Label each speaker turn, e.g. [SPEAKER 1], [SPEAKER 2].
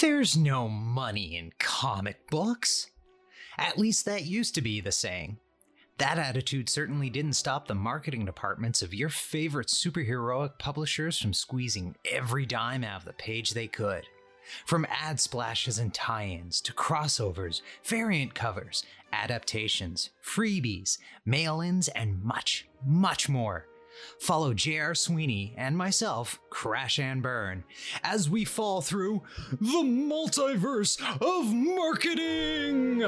[SPEAKER 1] There's no money in comic books. At least that used to be the saying. That attitude certainly didn't stop the marketing departments of your favorite superheroic publishers from squeezing every dime out of the page they could. From ad splashes and tie ins to crossovers, variant covers, adaptations, freebies, mail ins, and much, much more. Follow J.R. Sweany and myself, CrashAnnBurn, as we fall through the multiverse of marketing!